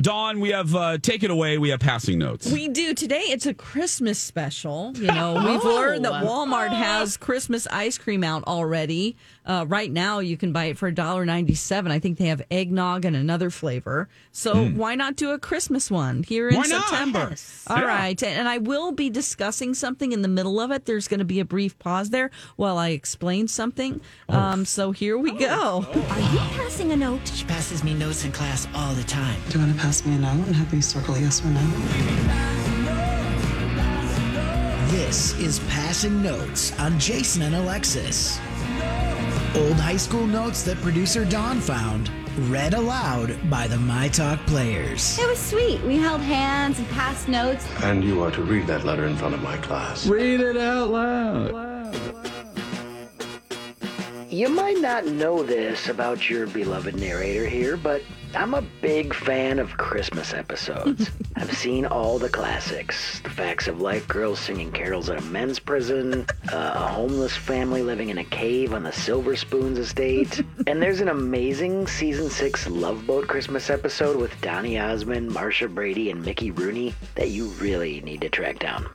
Dawn, we have uh, take it away. We have passing notes. We do today. It's a Christmas special. You know, we've learned that Walmart has Christmas ice cream out already. Uh, right now, you can buy it for $1.97. I think they have eggnog and another flavor. So why not do a Christmas one here in Why not? September? Yes. All Yeah. right, and I will be discussing something in the middle of it. There's going to be a brief pause there while I explain something. Um, so here we go. Are you passing a note? She passes me notes in class all the time. Do you want to pass me a note and have me circle yes or no? This is Passing Notes on Jason and Alexis. Old high school notes that producer Dawn found, read aloud by the My Talk players. It was sweet. We held hands and passed notes. And you are to read that letter in front of my class. Read it out loud. You might not know this about your beloved narrator here, but I'm a big fan of Christmas episodes. I've seen all the classics The Facts of Life girls singing carols at a men's prison, uh, a homeless family living in a cave on the Silver Spoons estate, and there's an amazing season 6 Love Boat Christmas episode with Donny Osmond, Marcia Brady, and Mickey Rooney that you really need to track down.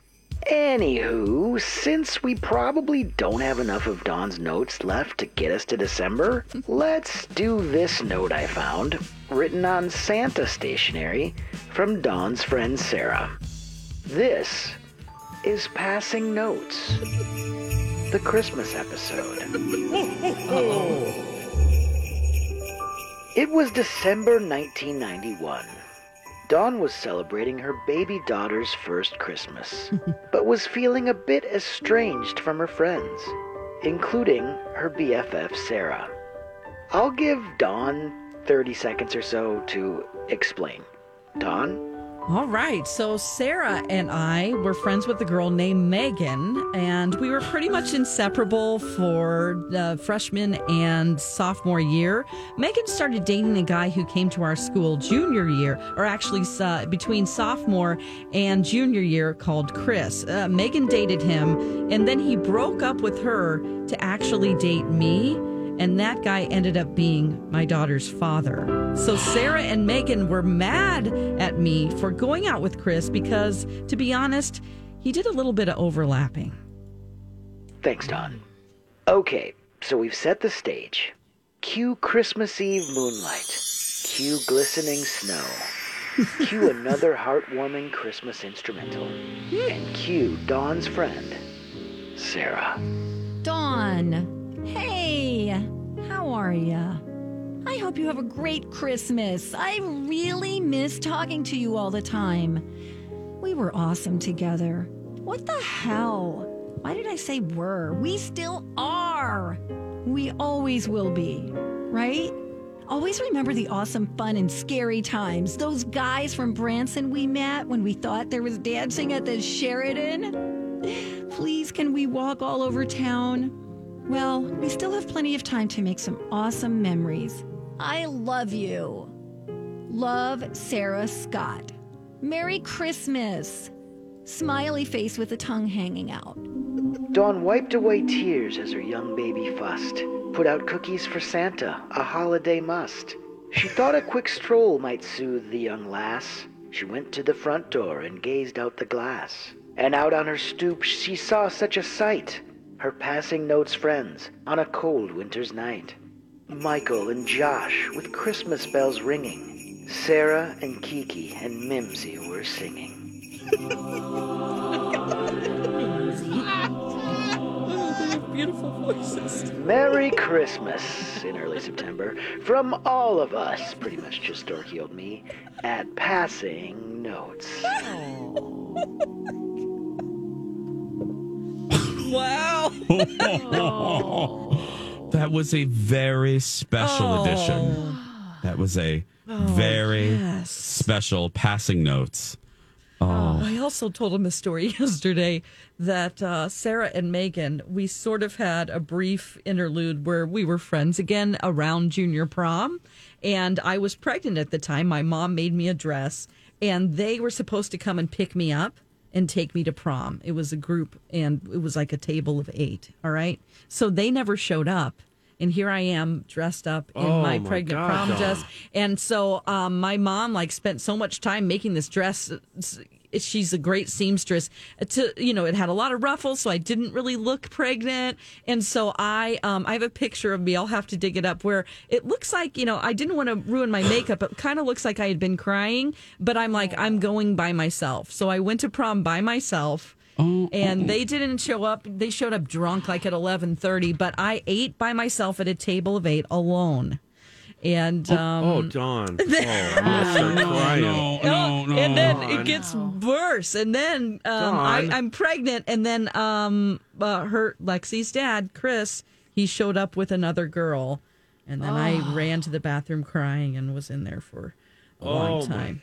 Anywho, since we probably don't have enough of Dawn's notes left to get us to December, let's do this note I found, written on Santa stationery from Dawn's friend Sarah. This is Passing Notes, the Christmas episode. It was December 1991. Dawn was celebrating her baby daughter's first Christmas, but was feeling a bit estranged from her friends, including her BFF Sarah. I'll give Dawn 30 seconds or so to explain. Dawn? All right. So Sarah and I were friends with a girl named Megan, and we were pretty much inseparable for the freshman and sophomore year. Megan started dating a guy who came to our school junior year, or actually uh, between sophomore and junior year, called Chris. Uh, Megan dated him, and then he broke up with her to actually date me. And that guy ended up being my daughter's father. So Sarah and Megan were mad at me for going out with Chris because, to be honest, he did a little bit of overlapping. Thanks, Dawn. Okay, so we've set the stage. Cue Christmas Eve moonlight. Cue glistening snow. Cue another heartwarming Christmas instrumental. And cue Dawn's friend, Sarah. Dawn. Are ya? I hope you have a great Christmas. I really miss talking to you all the time. We were awesome together. What the hell? Why did I say were? We still are. We always will be, right? Always remember the awesome fun and scary times. Those guys from Branson we met when we thought there was dancing at the Sheraton. Please, can we walk all over town? Well, we still have plenty of time to make some awesome memories. I love you. Love, Sarah Scott. Merry Christmas. Smiley face with a tongue hanging out. Dawn wiped away tears as her young baby fussed. Put out cookies for Santa, a holiday must. She thought a quick stroll might soothe the young lass. She went to the front door and gazed out the glass. And out on her stoop she saw such a sight. Her passing notes friends on a cold winter's night. Michael and Josh with Christmas bells ringing. Sarah and Kiki and Mimsy were singing. Beautiful voices. Merry Christmas in early September from all of us, pretty much just dorky old me, at Passing Notes. Wow. That was a very special Oh. edition. That was a very yes. special passing notes. Oh, I also told him a story yesterday that uh, Sarah and Megan, we sort of had a brief interlude where we were friends again around junior prom. And I was pregnant at the time. My mom made me a dress, and they were supposed to come and pick me up and take me to prom. It was a group, and it was like a table of eight. All right. So they never showed up. and here I am dressed up in Oh, my my pregnant God, prom dress. And so um, my mom like spent so much time making this dress. She's a great seamstress. To you know, it had a lot of ruffles, so I didn't really look pregnant. And so I, um, I have a picture of me. I'll have to dig it up where it looks like you know I didn't want to ruin my makeup. It kind of looks like I had been crying, but I'm like I'm going by myself. So I went to prom by myself and they didn't show up. They showed up drunk like at eleven thirty, but I ate by myself at a table of eight alone. And um, oh, Dawn. Oh, I'm gonna start crying. No, Oh, no, no. and then Dawn. it gets worse. And then um, I, I'm pregnant, and then um, uh, her Lexi's dad, Chris, he showed up with another girl, and then I ran to the bathroom crying and was in there for a long Oh, my time.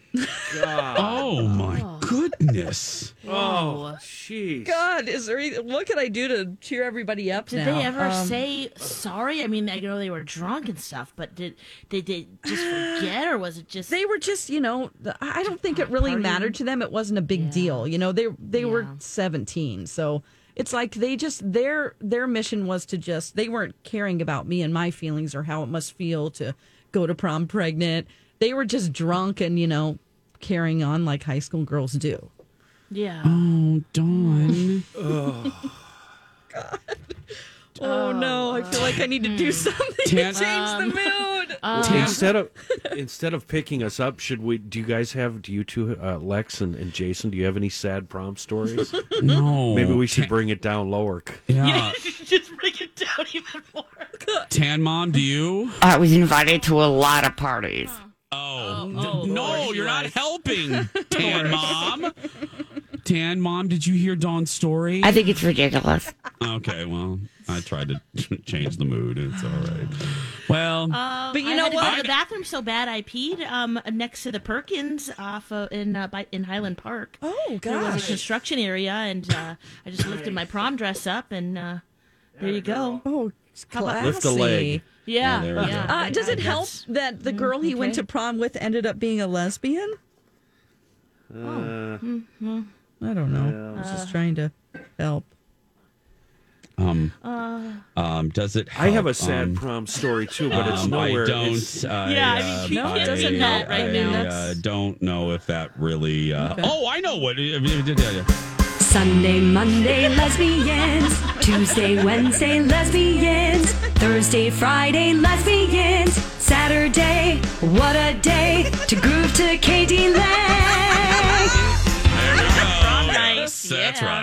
God. Oh my goodness. Oh, jeez. God, is there? any- What can I do to cheer everybody up? Did now? they ever Um, say sorry? I mean, I know they were drunk and stuff, but did they did they just forget, or was it just they were just you know i I don't think it really Partying. mattered to them it wasn't a big Yeah. deal you know they they were 17 so it's like they just their their mission was to just they weren't caring about me and my feelings or how it must feel to go to prom pregnant they were just drunk and you know carrying on like high school girls do yeah? Oh, Dawn. oh God. Oh, oh, no i feel like i need to do hmm. something Tan- to change the um, mood um, Instead of instead of picking us up, should we? Do you guys have? Do you two, uh, Lex and, and Jason? Do you have any sad prom stories? No. Maybe we should bring it down lower. Yeah. just bring it down even more. Tan mom, do you? Uh, I was invited to a lot of parties. Oh, oh, d- no, Lord, you're not yes. helping, Tan mom. Tan mom, did you hear Dawn's story? I think it's ridiculous. Okay, well, I tried to change the mood. It's all right. Well, Um, But you I know had what? Go the bathroom so bad I peed um, next to the Perkins off of, in uh, by, in Highland Park. oh There was a gosh construction area, and uh, I just lifted my prom dress up, and uh, there you go. oh about- Lift a leg. Yeah, Oh, yeah. uh, does it help that's- that the girl he went to prom with ended up being a lesbian? Uh, I don't know. I was just trying to help. um, Uh, um, does it? I have a sad Um, prom story too, but it's um, nowhere. I don't. it's- I, Yeah, I mean, uh, you No, it doesn't I, help right I, now. uh, don't know if that really. Uh, Okay. Oh, I know what. yeah, yeah, yeah. Sunday, Monday, lesbians. Tuesday, Wednesday, lesbians. Thursday, Friday, lesbians. Saturday, what a day to groove to KD Lang. There we go. Prom night, Yes, that's yeah. right.